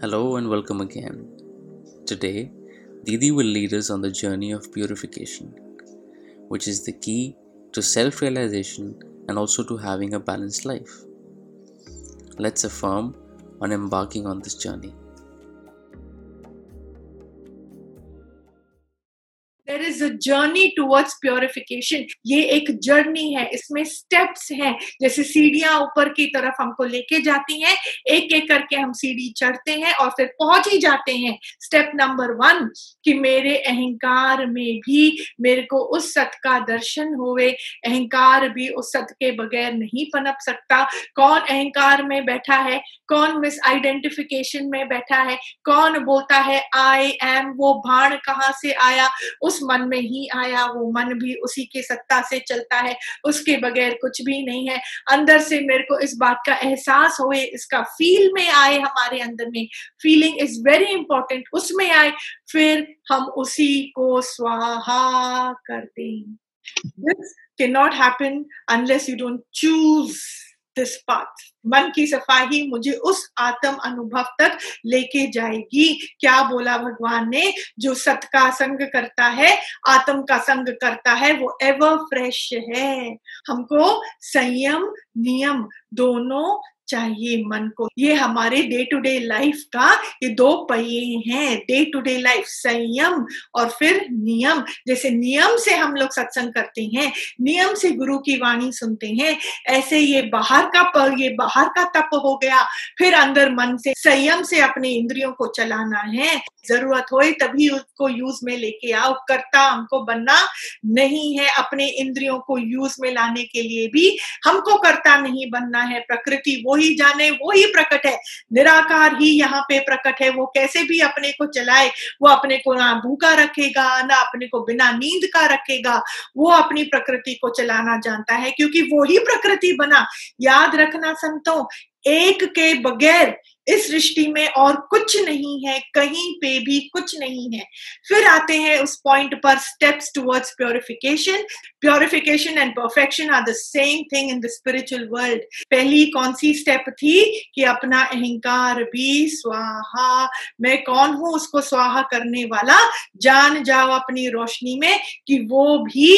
Hello and welcome again. Today, Didi will lead us on the journey of purification, which is the key to self realization and also to having a balanced life. Let's affirm on embarking on this journey. Journey towards purification ये एक journey है, इसमें steps हैं। जैसे सीढ़ियाँ ऊपर की तरफ़ हमको लेके जाती हैं, एक एक करके हम सीढ़ी चढ़ते हैं और फिर पहुँच ही जाते हैं। स्टेप नंबर वन कि मेरे अहंकार में भी मेरे को उस सत का दर्शन हुए अहंकार भी उस सत के बगैर नहीं पनप सकता। कौन अहंकार में बैठा है? कौन मिस आइडेंटिफिकेशन में बैठा है? कौन बोलता है आई एम वो भाण कहाँ से आया? उस मन में ही आया, वो मन भी उसी के सत्ता से चलता है, उसके बगैर कुछ भी नहीं है। अंदर से मेरे को इस बात का एहसास होए, इसका फील में आए हमारे अंदर में। फीलिंग इज़ वेरी इंपॉर्टेंट उसमें आए, फिर हम उसी को स्वाहा कर दें। This can not happen unless you don't choose this path मन की सफ़ाई मुझे उस आत्म अनुभव तक लेके जाएगी। क्या बोला भगवान ने? जो सत का संग करता है, आत्म का संग करता है, वो एवर फ्रेश है। हमको संयम, नियम दोनों चाहिए मन को। ये हमारे डे टू डे लाइफ का ये दो पहिए हैं। डे टू डे लाइफ संयम और फिर नियम। जैसे नियम से हम लोग सत्संग करते हैं, नियम से गुरु की वाणी सुनते हैं, ऐसे ये बाहर का पर ये बाहर का तप हो गया, फिर अंदर मन से, संयम से अपने इंद्रियों को चलाना है। ज़रूरत हो तभी उसको यूज़ में लेके आओ। करता हमको बनना नहीं है अपने इंद्रियों को यूज़ में लाने के लिए भी। हमको करता नहीं बनना है। प्रकृति वो ही जाने वो ही प्रकट है। निराकार ही यहाँ पे प्रकट है। वो कैसे भी अपने को चलाए, वो अपने को ना भूखा रखेगा, ना अपने को बिना नींद का रखेगा, वो अपनी प्रकृति को चलाना जानता है, क्योंकि वो ही प्रकृति बना। याद रखना संतों, एक के बगैर इस सृष्टि में और कुछ नहीं है, कहीं पे भी कुछ नहीं है। फिर आते हैं उस पॉइंट पर steps towards purification purification and perfection are the same thing in the spiritual world पहली कौन सी स्टेप थी कि अपना अहंकार भी स्वाहा, मैं कौन हूँ उसको स्वाहा करने वाला? जान जाओ अपनी रोशनी में कि वो भी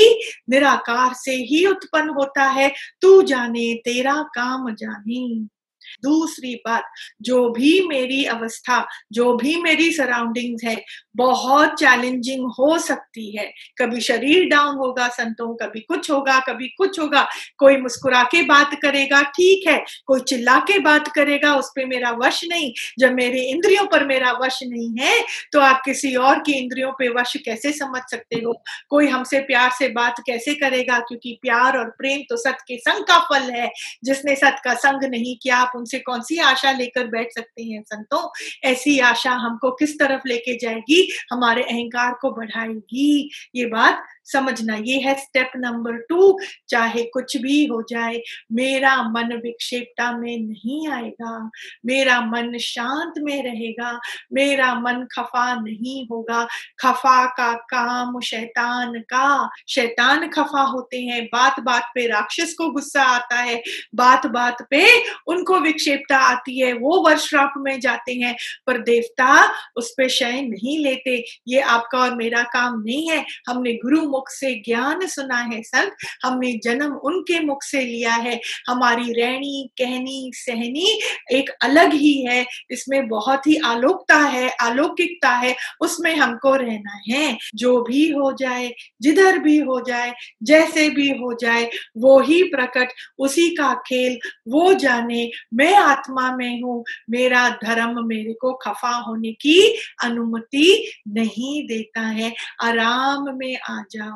निराकार से ही उत्पन्न होता है। तू जाने, तेरा काम जाने। दूसरी बात, जो भी मेरी अवस्था, जो भी मेरी सराउंडिंग्स है, बहुत चैलेंजिंग हो सकती है। कभी शरीर डाउन होगा, संतों, कभी कुछ होगा, कभी कुछ होगा। कोई मुस्कुरा के बात करेगा, ठीक है। कोई चिल्ला के बात करेगा उस पर मेरा वश नहीं। जब मेरे इंद्रियों पर मेरा वश नहीं है तो आप किसी और की इंद्रियों पे वश कैसे समझ सकते हो? कोई हमसे प्यार से बात कैसे करेगा? क्योंकि प्यार और प्रेम तो सत के का फल है। जिसने सत का संग नहीं किया आप उनसे कौन सी आशा लेकर बैठ सकते हैं संतों? ऐसी आशा हमको किस तरफ़ लेके जाएगी? हमारे अहंकार को बढ़ाएगी। ये बात समझना, ये है स्टेप नंबर टू चाहे कुछ भी हो जाए, मेरा मन विक्षेपता में नहीं आएगा, मेरा मन शांत में रहेगा, मेरा मन खफा नहीं होगा, खफा का काम शैतान का, शैतान खफा होते हैं बात बात पे राक्षस को गुस्सा आता है बात बात पे उनको विक्षेपता आती है, वो वर्षराप में जाते हैं, पर देवता उस पर शय नहीं लेते, ये आपका और मेरा काम नहीं है, हमने गुरु मुख से ज्ञान सुना है संत। हमने जन्म उनके मुख से लिया है। हमारी रहनी कहनी, सहनी एक अलग ही है। इसमें बहुत ही आलोकता है, अलौकिकता है। उसमें हमको रहना है। जो भी हो जाए, जिधर भी हो जाए, जैसे भी हो जाए, वो ही प्रकट। उसी का खेल, वो जाने, मैं आत्मा में हूँ। मेरा धर्म मेरे को खफा होने की अनुमति नहीं देता है। आराम में आ जाओ।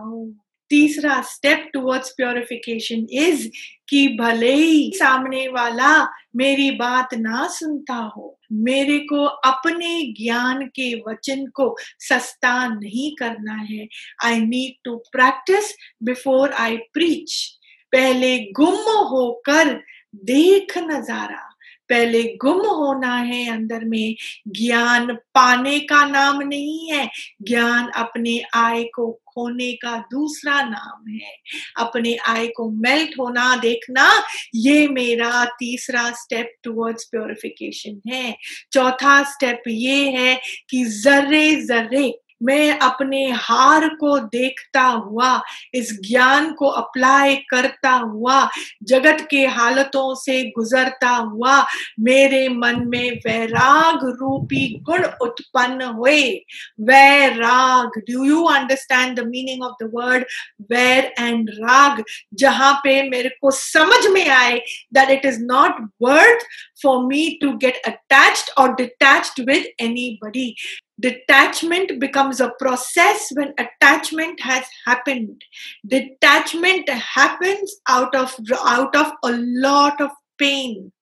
तीसरा स्टेप टुवर्ड्स प्योरिफिकेशन इज़ कि भले ही सामने वाला मेरी बात ना सुनता हो, मेरे को अपने ज्ञान के वचन को सस्ता नहीं करना है। I need to practise before I preach पहले गुम होकर देख नज़ारा। पहले गुम होना है अंदर में। ज्ञान पाने का नाम नहीं है। ज्ञान अपने आय को खोने का दूसरा नाम है। अपने आय को मेल्ट होना देखना, ये मेरा तीसरा स्टेप टुवर्ड्स प्योरिफिकेशन है। चौथा स्टेप ये है कि जर्रे जर्रे मैं अपने हार को देखता हुआ, इस ज्ञान को अप्लाई करता हुआ, जगत के हालतों से गुजरता हुआ, मेरे मन में वैराग रूपी गुण उत्पन्न हुए। वैराग do you understand the meaning of the word वैर एंड राग जहाँ पे मेरे को समझ में आए that it is not worth for me to get attached और detached with anybody detachment becomes a process when attachment has happened detachment happens out of out of a lot of pain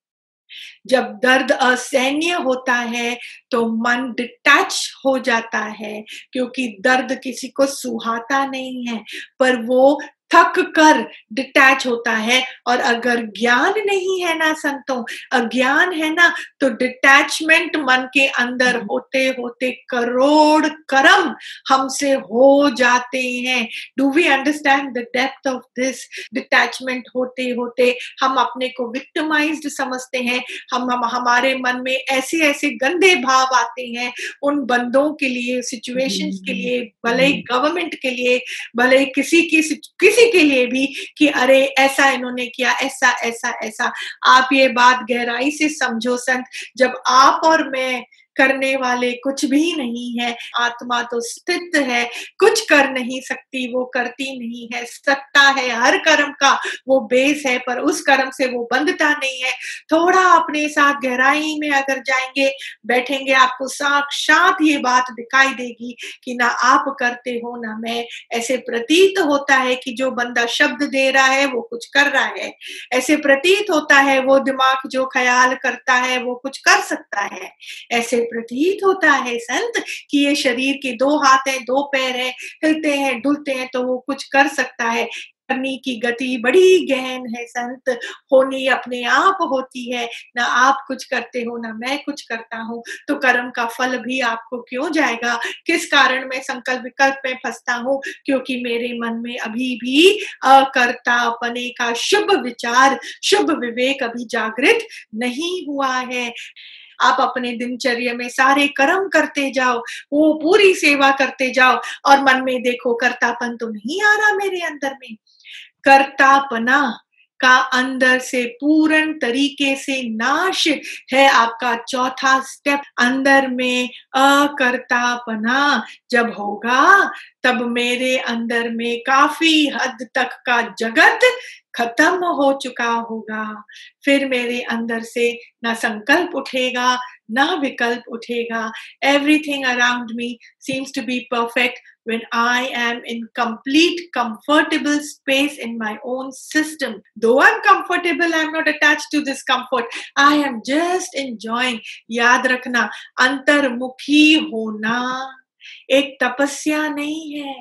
जब दर्द असैन्य होता है तो मन detach हो जाता है क्योंकि दर्द किसी को सुहाता नहीं है पर वो थक कर डिटैच होता है। और अगर ज्ञान नहीं है ना संतों अज्ञान है ना तो डिटैचमेंट मन के अंदर हम्म। होते होते करोड़ कर्म हमसे हो जाते हैं। Do we understand the depth of this detachment होते होते हम अपने को विक्टिमाइज्ड समझते हैं। हम, हम हमारे मन में ऐसे ऐसे गंदे भाव आते हैं। उन बंदों के लिए सिचुएशंस के लिए भले गवर्नमेंट के लिए भले किसी की किसी किसी के लिए भी कि अरे, ऐसा इन्होंने किया, ऐसा ऐसा ऐसा। आप ये बात गहराई से समझो संत, जब आप और मैं करने वाले कुछ भी नहीं है। आत्मा तो स्थित है, कुछ कर नहीं सकती, वो करती नहीं है। सत्ता है हर कर्म का, वो बेस है, पर उस कर्म से वो बंधता नहीं है। थोड़ा अपने साथ गहराई में अगर जाएँगे, बैठेंगे, आपको साक्षात ये बात दिखाई देगी कि ना आप करते हो, ना मैं। ऐसे प्रतीत होता है कि जो बंदा शब्द दे रहा है, वो कुछ कर रहा है। ऐसे प्रतीत होता है, वो दिमाग जो ख्याल करता है, वो कुछ कर सकता है। ऐसे प्रतीत होता है संत, कि ये शरीर के दो हाथ हैं, दो पैर हैं, हिलते हैं, डुलते हैं तो वो कुछ कर सकता है। करने की गति बड़ी गहन है संत, होनी अपने आप होती है। ना आप कुछ करते हो, ना मैं कुछ करता हूँ तो कर्म का फल भी आपको क्यों जाएगा? किस कारण मैं संकल्प विकल्प में फंसता हूँ? क्योंकि मेरे मन में अभी भी अकर्ता अपने का शुभ विचार, शुभ विवेक अभी जागृत नहीं हुआ है। आप अपने दिनचर्या में सारे कर्म करते जाओ, वो पूरी सेवा करते जाओ और मन में देखो, कर्तापन तो नहीं आ रहा मेरे अंदर में। कर्तापना का अंदर से पूर्ण तरीके से नाश है आपका चौथा स्टेप अंदर में अकर्तापना जब होगा तब मेरे अंदर में काफ़ी हद तक का जगत खत्म हो चुका होगा। फिर मेरे अंदर से ना संकल्प उठेगा, ना विकल्प उठेगा। Everything around me seems to be perfect when I am in complete comfortable space in my own system though I am comfortable I am not attach to this comfort I am just enjoying याद रखना, अंतर्मुखी होना। एक तपस्या नहीं है।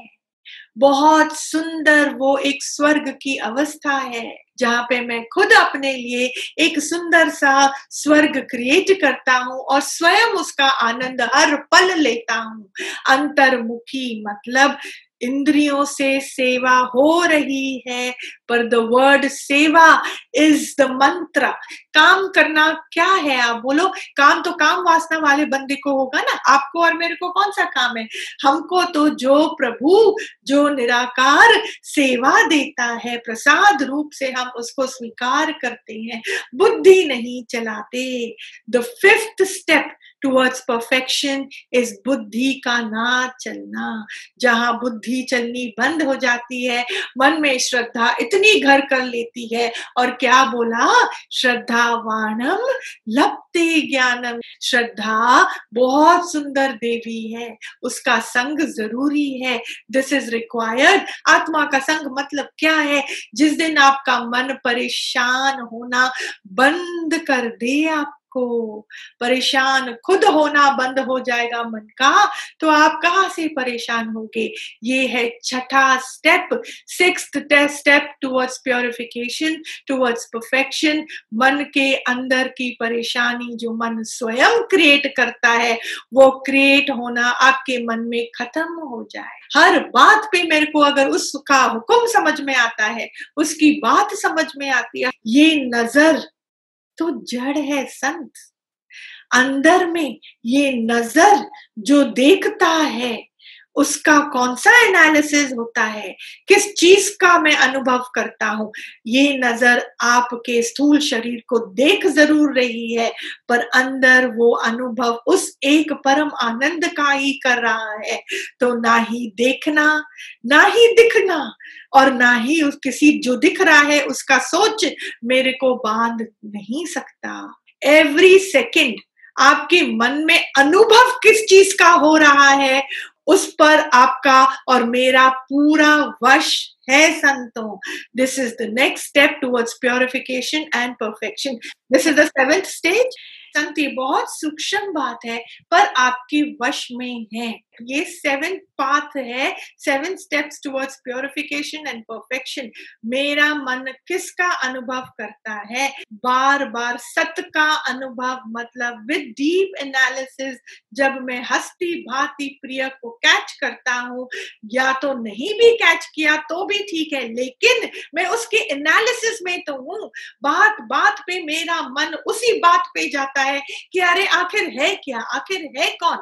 बहुत सुंदर वो एक स्वर्ग की अवस्था है, जहाँ पे मैं खुद अपने लिए एक सुंदर सा स्वर्ग क्रिएट करता हूँ और स्वयं उसका आनंद हर पल लेता हूँ। अंतर्मुखी मतलब इंद्रियों से सेवा हो रही है, पर the word seva is the mantra काम करना क्या है आप? बोलो, काम तो काम वासना वाले बंदे को होगा ना? आपको और मेरे को कौन सा काम है? हमको तो जो प्रभु, जो निराकार सेवा देता है, प्रसाद रूप से हम उसको स्वीकार करते हैं, बुद्धि नहीं चलाते। The fifth step towards perfection इस बुद्धि का ना चलना। जहाँ बुद्धि चलनी बंद हो जाती है, मन में श्रद्धा इतनी घर कर लेती है और क्या बोला? श्रद्धा वाणम लपते ज्ञानम। श्रद्धा बहुत सुंदर देवी है, उसका संग ज़रूरी है। दिस इज़ रिक्वायर्ड आत्मा का संग मतलब क्या है? जिस दिन आपका मन परेशान होना बंद कर दे आप। को। परेशान खुद होना बंद हो जाएगा मन का तो आप कहाँ से परेशान होंगे? ये है छठा step six step towards purification towards perfection मन के अंदर की परेशानी जो मन स्वयं क्रिएट करता है, वो क्रिएट होना आपके मन में खत्म हो जाए। हर बात पे मेरे को अगर उसका हुक्म समझ में आता है, उसकी बात समझ में आती है, ये नज़र तो जड़ है संत। अंदर में ये नज़र जो देखता है उसका कौन सा एनालिसिस होता है? किस चीज़ का मैं अनुभव करता हूँ? ये नज़र आपके स्थूल शरीर को देख ज़रूर रही है, पर अंदर वो अनुभव उस एक परम आनंद का ही कर रहा है। तो ना ही देखना, ना ही दिखना, और ना ही उस किसी जो दिख रहा है, उसका सोच मेरे को बाँध नहीं सकता। एवरी सेकेंड आपके मन में अनुभव किस चीज़ का हो रहा है उस पर आपका और मेरा पूरा वश है संतों। This is the next step towards purification and perfection this is the seventh stage ये बहुत सूक्ष्म बात है, पर आपके वश में है। ये सेवन पाथ है seven steps towards purification and perfection मेरा मन किसका अनुभव करता है? बार बार सत का अनुभव मतलब विद डीप एनालिसिस जब मैं हस्ती, भांति प्रिय को कैच करता हूँ, या तो नहीं भी कैच किया तो भी ठीक है, लेकिन मैं उसके एनालिसिस में तो हूँ। बात बात पे मेरा मन उसी बात पे जाता है कि अरे, आखिर है क्या? आखिर है कौन?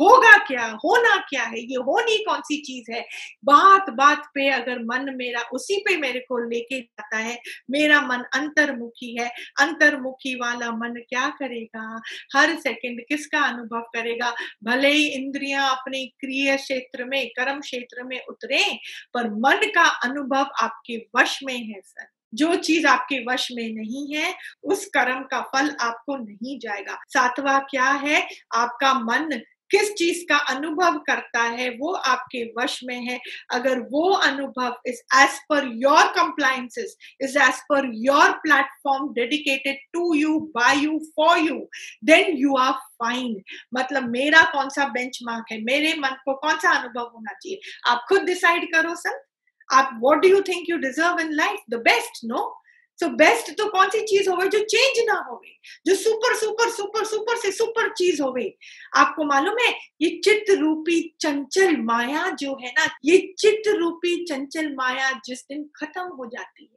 होगा क्या? होना क्या है? ये होनी कौन सी चीज़ है? बात बात पे अगर मन मेरा उसी पे मेरे को लेके जाता है, मेरा मन अंतर्मुखी है, अंतर्मुखी वाला मन क्या करेगा? हर सेकंड किसका अनुभव करेगा? भले ही इंद्रियाँ अपने क्रिय क्षेत्र में, कर्म क्षेत्र में उतरे, पर मन का अनुभव आपके वश में है, सर। जो चीज़ आपके वश में नहीं है, उस कर्म का फल आपको नहीं जाएगा। सातवा क्या है? आपका मन किस चीज़ का अनुभव करता है, वो आपके वश में है। अगर वो अनुभव is as per your compliances is as per your platform dedicated to you by you for you then you are fine मतलब मेरा कौन सा बेंच मार्क है? मेरे मन को कौन सा अनुभव होना चाहिए? आप खुद डिसाइड करो सर आप what do you think you deserve in life the best no so best तो कौन सी चीज़ होवे जो चेंज ना होवे? जो सुपर सुपर सुपर सुपर से सुपर चीज़ होवे? आपको मालूम है, ये चित्त रूपी चंचल माया जो है ना, ये चित्त रूपी चंचल माया जिस दिन खत्म हो जाती है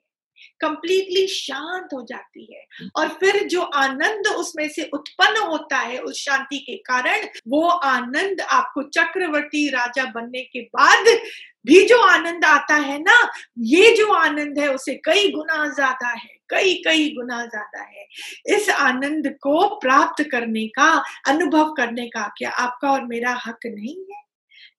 कंप्लीटली शांत हो जाती है, और फिर जो आनंद उसमें से उत्पन्न होता है उस शांति के कारण, वो आनंद आपको चक्रवर्ती राजा बनने के बाद भी जो आनंद आता है ना, ये जो आनंद है, उसे कई गुना ज़्यादा है, कई कई गुना ज़्यादा है। इस आनंद को प्राप्त करने का, अनुभव करने का क्या आपका और मेरा हक नहीं है?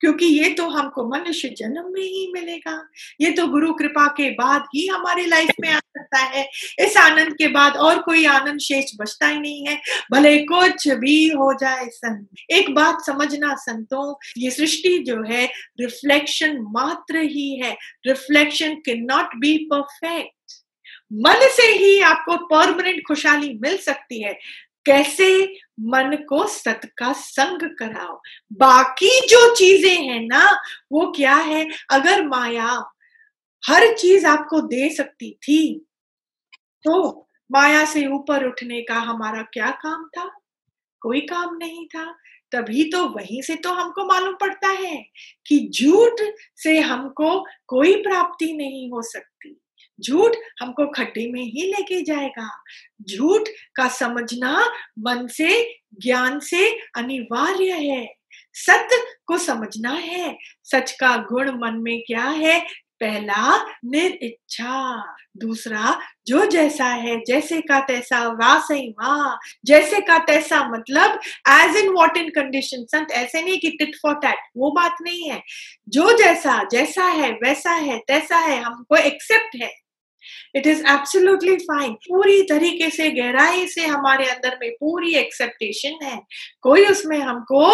क्योंकि ये तो हमको मनुष्य जन्म में ही मिलेगा। ये तो गुरु कृपा के बाद ही हमारी लाइफ में आ सकता है। इस आनंद के बाद और कोई आनंद शेष बचता ही नहीं है। भले कुछ भी हो जाए संत एक बात समझना संतों, ये सृष्टि जो है रिफ्लेक्शन मात्र ही है। Reflection can not be perfect मन से ही आपको परमानेंट खुशहाली मिल सकती है। कैसे मन को सत का संग कराओ? बाकी जो चीज़ें हैं ना, वो क्या है? अगर माया हर चीज़ आपको दे सकती थी तो माया से ऊपर उठने का हमारा क्या काम था? कोई काम नहीं था। तभी तो वहीं से तो हमको मालूम पड़ता है कि झूठ से हमको कोई प्राप्ति नहीं हो सकती। झूठ हमको खड्डे में ही लेके जाएगा। झूठ का समझना मन से, ज्ञान से अनिवार्य है। सत्य को समझना है। सच का गुण मन में क्या है? पहला निरिच्छा दूसरा, जो जैसा है, जैसे का तैसा वाह सही वाह जैसे का तैसा मतलब as in what in condition संत। ऐसे नहीं कि टिट फॉर टैट वो बात नहीं है। जो जैसा जैसा है, वैसा है, तैसा है, हमको एक्सेप्ट है। इट इज़ एब्सोल्युटली फाइन पूरी तरीके से, गहराई से हमारे अंदर में पूरी एक्सेप्टेशन है। कोई उसमें हमको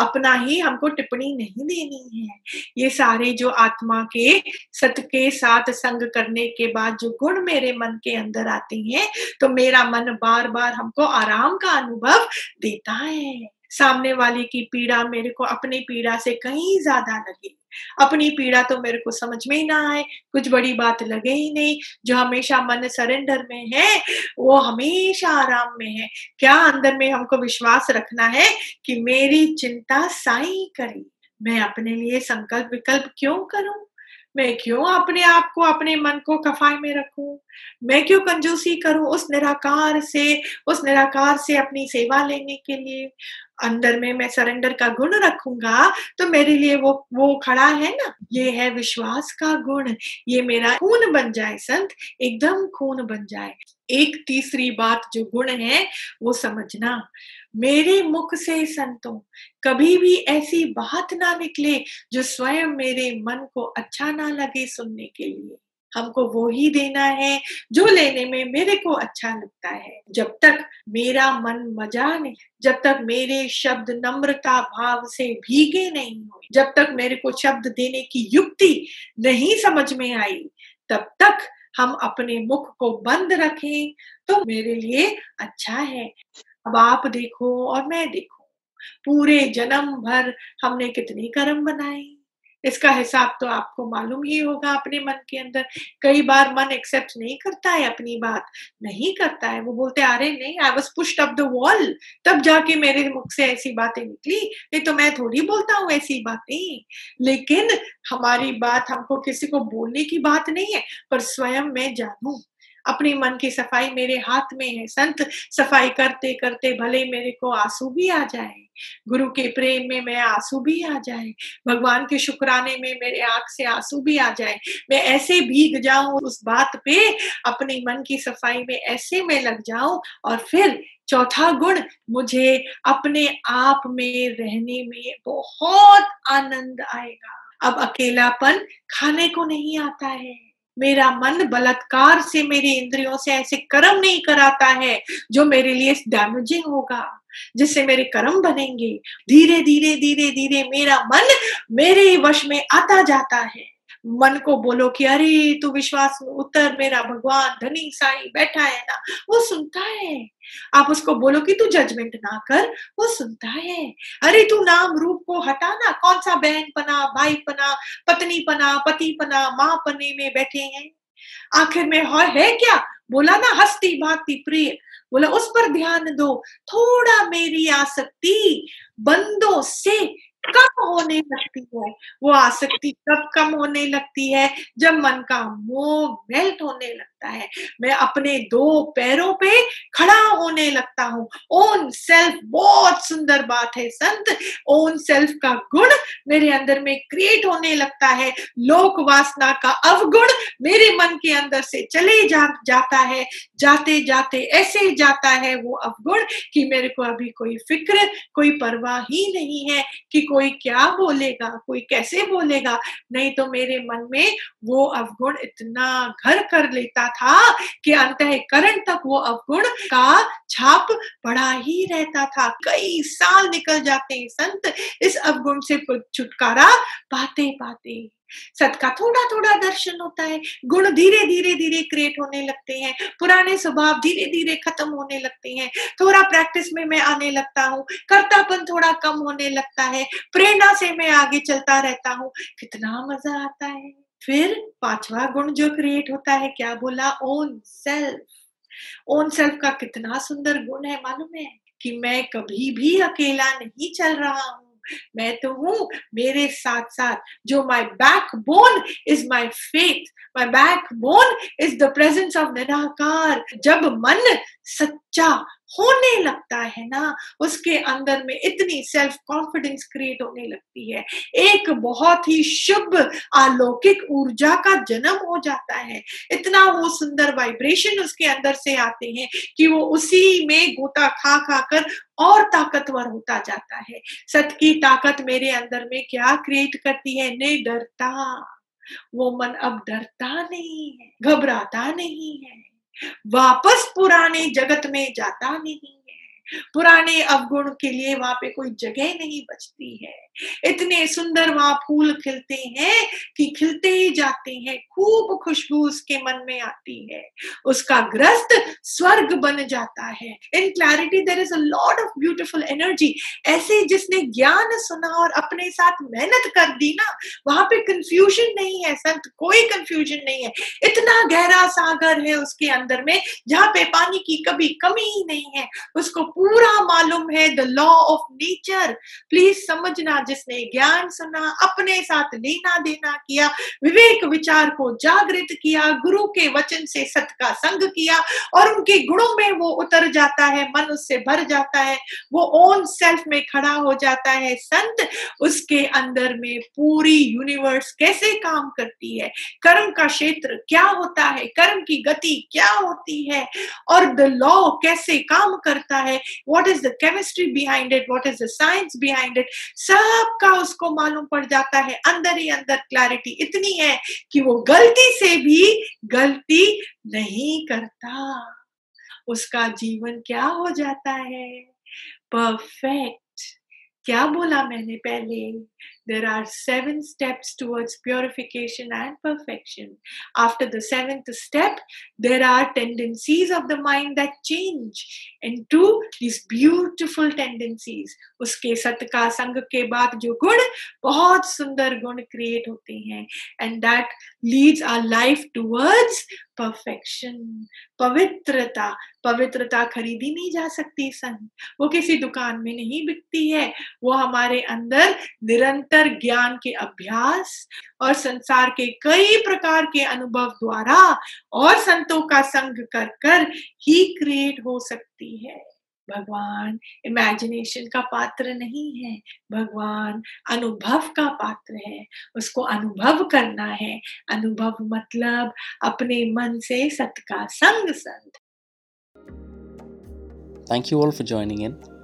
अपना ही, हमको टिप्पणी नहीं देनी है। ये सारे जो आत्मा के, सत के साथ संग करने के बाद जो गुण मेरे मन के अंदर आते हैं तो मेरा मन बार बार हमको आराम का अनुभव देता है। सामने वाले की पीड़ा मेरे को अपनी पीड़ा से कहीं ज़्यादा लगे। अपनी पीड़ा तो मेरे को समझ में ही ना आए। कुछ बड़ी बात लगे ही नहीं। जो हमेशा मन सरेंडर में है, वो हमेशा आराम में है। क्या अंदर में हमको विश्वास रखना है कि मेरी चिंता साई करी? मैं अपने लिए संकल्प विकल्प क्यों करूँ? मैं क्यों अपने आप को, अपने मन को कफाई में रखूँ? मैं क्यों कंजूसी करूँ उस निराकार से, उस निराकार से अपनी सेवा लेने के लिए? अंदर में मैं सरेंडर का गुण रखूँगा तो मेरे लिए वो वो खड़ा है ना? ये है विश्वास का गुण। ये मेरा खून बन जाए संत, एकदम खून बन जाए। एक तीसरी बात जो गुण है, वो समझना। मेरे मुख से संतों, कभी भी ऐसी बात ना निकले जो स्वयं मेरे मन को अच्छा ना लगे सुनने के लिए। हमको वो ही देना है, जो लेने में मेरे को अच्छा लगता है। जब तक मेरा मन मज़ा नहीं जब तक मेरे शब्द नम्रता भाव से भीगे नहीं हुए, जब तक मेरे को शब्द देने की युक्ति नहीं समझ में आई, तब तक हम अपने मुख को बंद रखें तो मेरे लिए अच्छा है। अब आप देखो और मैं देखो। पूरे जन्म भर हमने कितनी कर्म बनाए। इसका हिसाब तो आपको मालूम ही होगा अपने मन के अंदर। कई बार मन एक्सेप्ट नहीं करता है अपनी बात, नहीं करता है। वो बोलते अरे नहीं I was pushed up the wall तब जाके मेरे मुख से ऐसी बातें निकली। नहीं तो मैं थोड़ी बोलता हूँ ऐसी बातें। लेकिन हमारी बात, हमको किसी को बोलने की बात नहीं है, पर स्वयं मैं जानू। अपने मन की सफ़ाई मेरे हाथ में है। संत, सफ़ाई करते करते भले मेरे को आँसू भी आ जाए, गुरु के प्रेम में मैं आँसू भी आ जाए, भगवान के शुक्राने में मेरे आँख से आँसू भी आ जाए, मैं ऐसे भीग जाऊँ उस बात पे, अपने मन की सफ़ाई में ऐसे में लग जाऊँ और फिर चौथा गुण, मुझे अपने आप में रहने में बहुत आनंद आएगा। अब अकेलापन खाने को नहीं आता है। मेरा मन बलात्कार से मेरी इंद्रियों से ऐसे कर्म नहीं कराता है जो मेरे लिए डैमेजिंग होगा, जिससे मेरे कर्म बनेंगे। धीरे धीरे धीरे धीरे मेरा मन मेरे वश में आता जाता है। मन को बोलो कि अरे, तू विश्वास में उतर, मेरा भगवान धनी साई बैठा है ना, वो सुनता है। आप उसको बोलो कि तू जजमेंट ना कर, वो सुनता है। अरे, तू नाम रूप को हटाना कौन सा बहन पना, भाई पना, पत्नी पना, पति पना, माँ पने में बैठे हैं। आखिर में है क्या? बोला ना, हस्ती भाती प्रिय। बोला, उस पर ध्यान दो। थोड़ा मेरी आसक्ति बंदों से कम होने लगती है? वो आसक्ति कब कम होने लगती है? जब मन का मोह मेल्ट होने लगता है। मैं अपने दो पैरों पे खड़ा होने लगता हूँ। ओन सेल्फ बहुत सुंदर बात है संत। ओन सेल्फ का गुण मेरे अंदर में क्रिएट होने लगता है। लोक वासना का अवगुण मेरे मन के अंदर से चले जा, जाता है। जाते जाते ऐसे जाता है वो अवगुण कि मेरे को अभी कोई फ़िक्र कोई परवाह ही नहीं है कि कोई क्या बोलेगा कोई कैसे बोलेगा। नहीं तो मेरे मन में वो अवगुण इतना घर कर लेता था कि अंत करण तक वो अवगुण का छाप पड़ा ही रहता था। कई साल निकल जाते हैं संत इस अवगुण से छुटकारा पाते पाते। सत का थोड़ा थोड़ा दर्शन होता है, गुण धीरे धीरे धीरे क्रिएट होने लगते हैं, पुराने स्वभाव धीरे धीरे खत्म होने लगते हैं। थोड़ा प्रैक्टिस में मैं आने लगता हूँ, कर्तापन थोड़ा कम होने लगता है, प्रेरणा से मैं आगे चलता रहता हूँ। कितना मज़ा आता है। फिर पांचवा गुण जो क्रिएट होता है, क्या बोला? ओन सेल्फ ओन सेल्फ का कितना सुंदर गुण है, मालूम है? कि मैं कभी भी अकेला नहीं चल रहा हूँ। मैं तो हूँ मेरे साथ साथ जो my backbone is my faith my backbone is the presence of निराकार जब मन सच्चा होने लगता है ना, उसके अंदर में इतनी सेल्फ कॉन्फिडेंस क्रिएट होने लगती है। एक बहुत ही शुभ अलौकिक ऊर्जा का जन्म हो जाता है। इतना वो सुंदर वाइब्रेशन उसके अंदर से आते हैं कि वो उसी में गोता खा खा कर और ताकतवर होता जाता है। सत की ताकत मेरे अंदर में क्या क्रिएट करती है? नहीं डरता वो मन अब डरता नहीं है, घबराता नहीं है। वापस पुराने जगत में जाता नहीं। पुराने अवगुण के लिए वहाँ पे कोई जगह नहीं बचती है। इतने सुंदर वहाँ फूल खिलते हैं कि खिलते ही जाते हैं, खूब खुशबू उसके मन में आती है। उसका ग्रस्त स्वर्ग बन जाता है। In clarity there is a lot of beautiful energy ऐसे जिसने ज्ञान सुना और अपने साथ मेहनत कर दी ना, वहाँ पे कंफ्यूजन नहीं है, संत, कोई कंफ्यूजन नहीं है। इतना गहरा सागर है उसके अंदर में, जहाँ पे पानी की कभी कमी ही नहीं है। उसको पूरा मालूम है the law of nature please समझना, जिसने ज्ञान सुना, अपने साथ लेना देना किया, विवेक विचार को जागृत किया, गुरु के वचन से सत का संग किया, और उनके गुणों में वो उतर जाता है, मन उससे भर जाता है, वो ओन सेल्फ में खड़ा हो जाता है। संत उसके अंदर में पूरी यूनिवर्स कैसे काम करती है? कर्म का क्षेत्र क्या होता है? कर्म की गति क्या होती है? और द लॉ कैसे काम करता है? What is the chemistry behind it what is the science behind it सबका उसको मालूम पड़ जाता है। अंदर ही अंदर क्लैरिटी इतनी है कि वो गलती से भी गलती नहीं करता। उसका जीवन क्या हो जाता है? परफेक्ट क्या बोला मैंने पहले? There are seven steps towards purification and perfection. After the seventh step, there are tendencies of the mind that change into these beautiful tendencies. उसके सत का संग के बाद जो गुण बहुत सुंदर गुण क्रिएट होते हैं and that leads our life towards perfection पवित्रता खरीदी नहीं जा सकती सन वो किसी दुकान में नहीं बिकती है वो हमारे अंदर निरंतर निरंतर ज्ञान के अभ्यास और संसार के कई प्रकार के अनुभव द्वारा और संतों का संग कर कर ही क्रिएट हो सकती है। भगवान इमेजिनेशन का पात्र नहीं है। भगवान अनुभव का पात्र है। उसको अनुभव करना है। अनुभव मतलब अपने मन से सत का संग संग। Thank you all for joining in.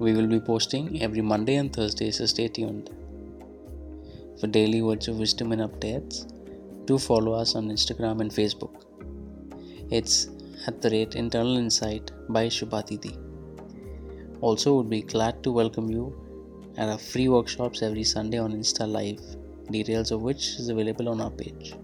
We will be posting every Monday and Thursday, so stay tuned. For daily words of wisdom and updates, do follow us on Instagram and Facebook. It's at the rate Internal Insight by Shubhatiti. Also, would be glad to welcome you at our free workshops every Sunday on Insta Live, details of which is available on our page.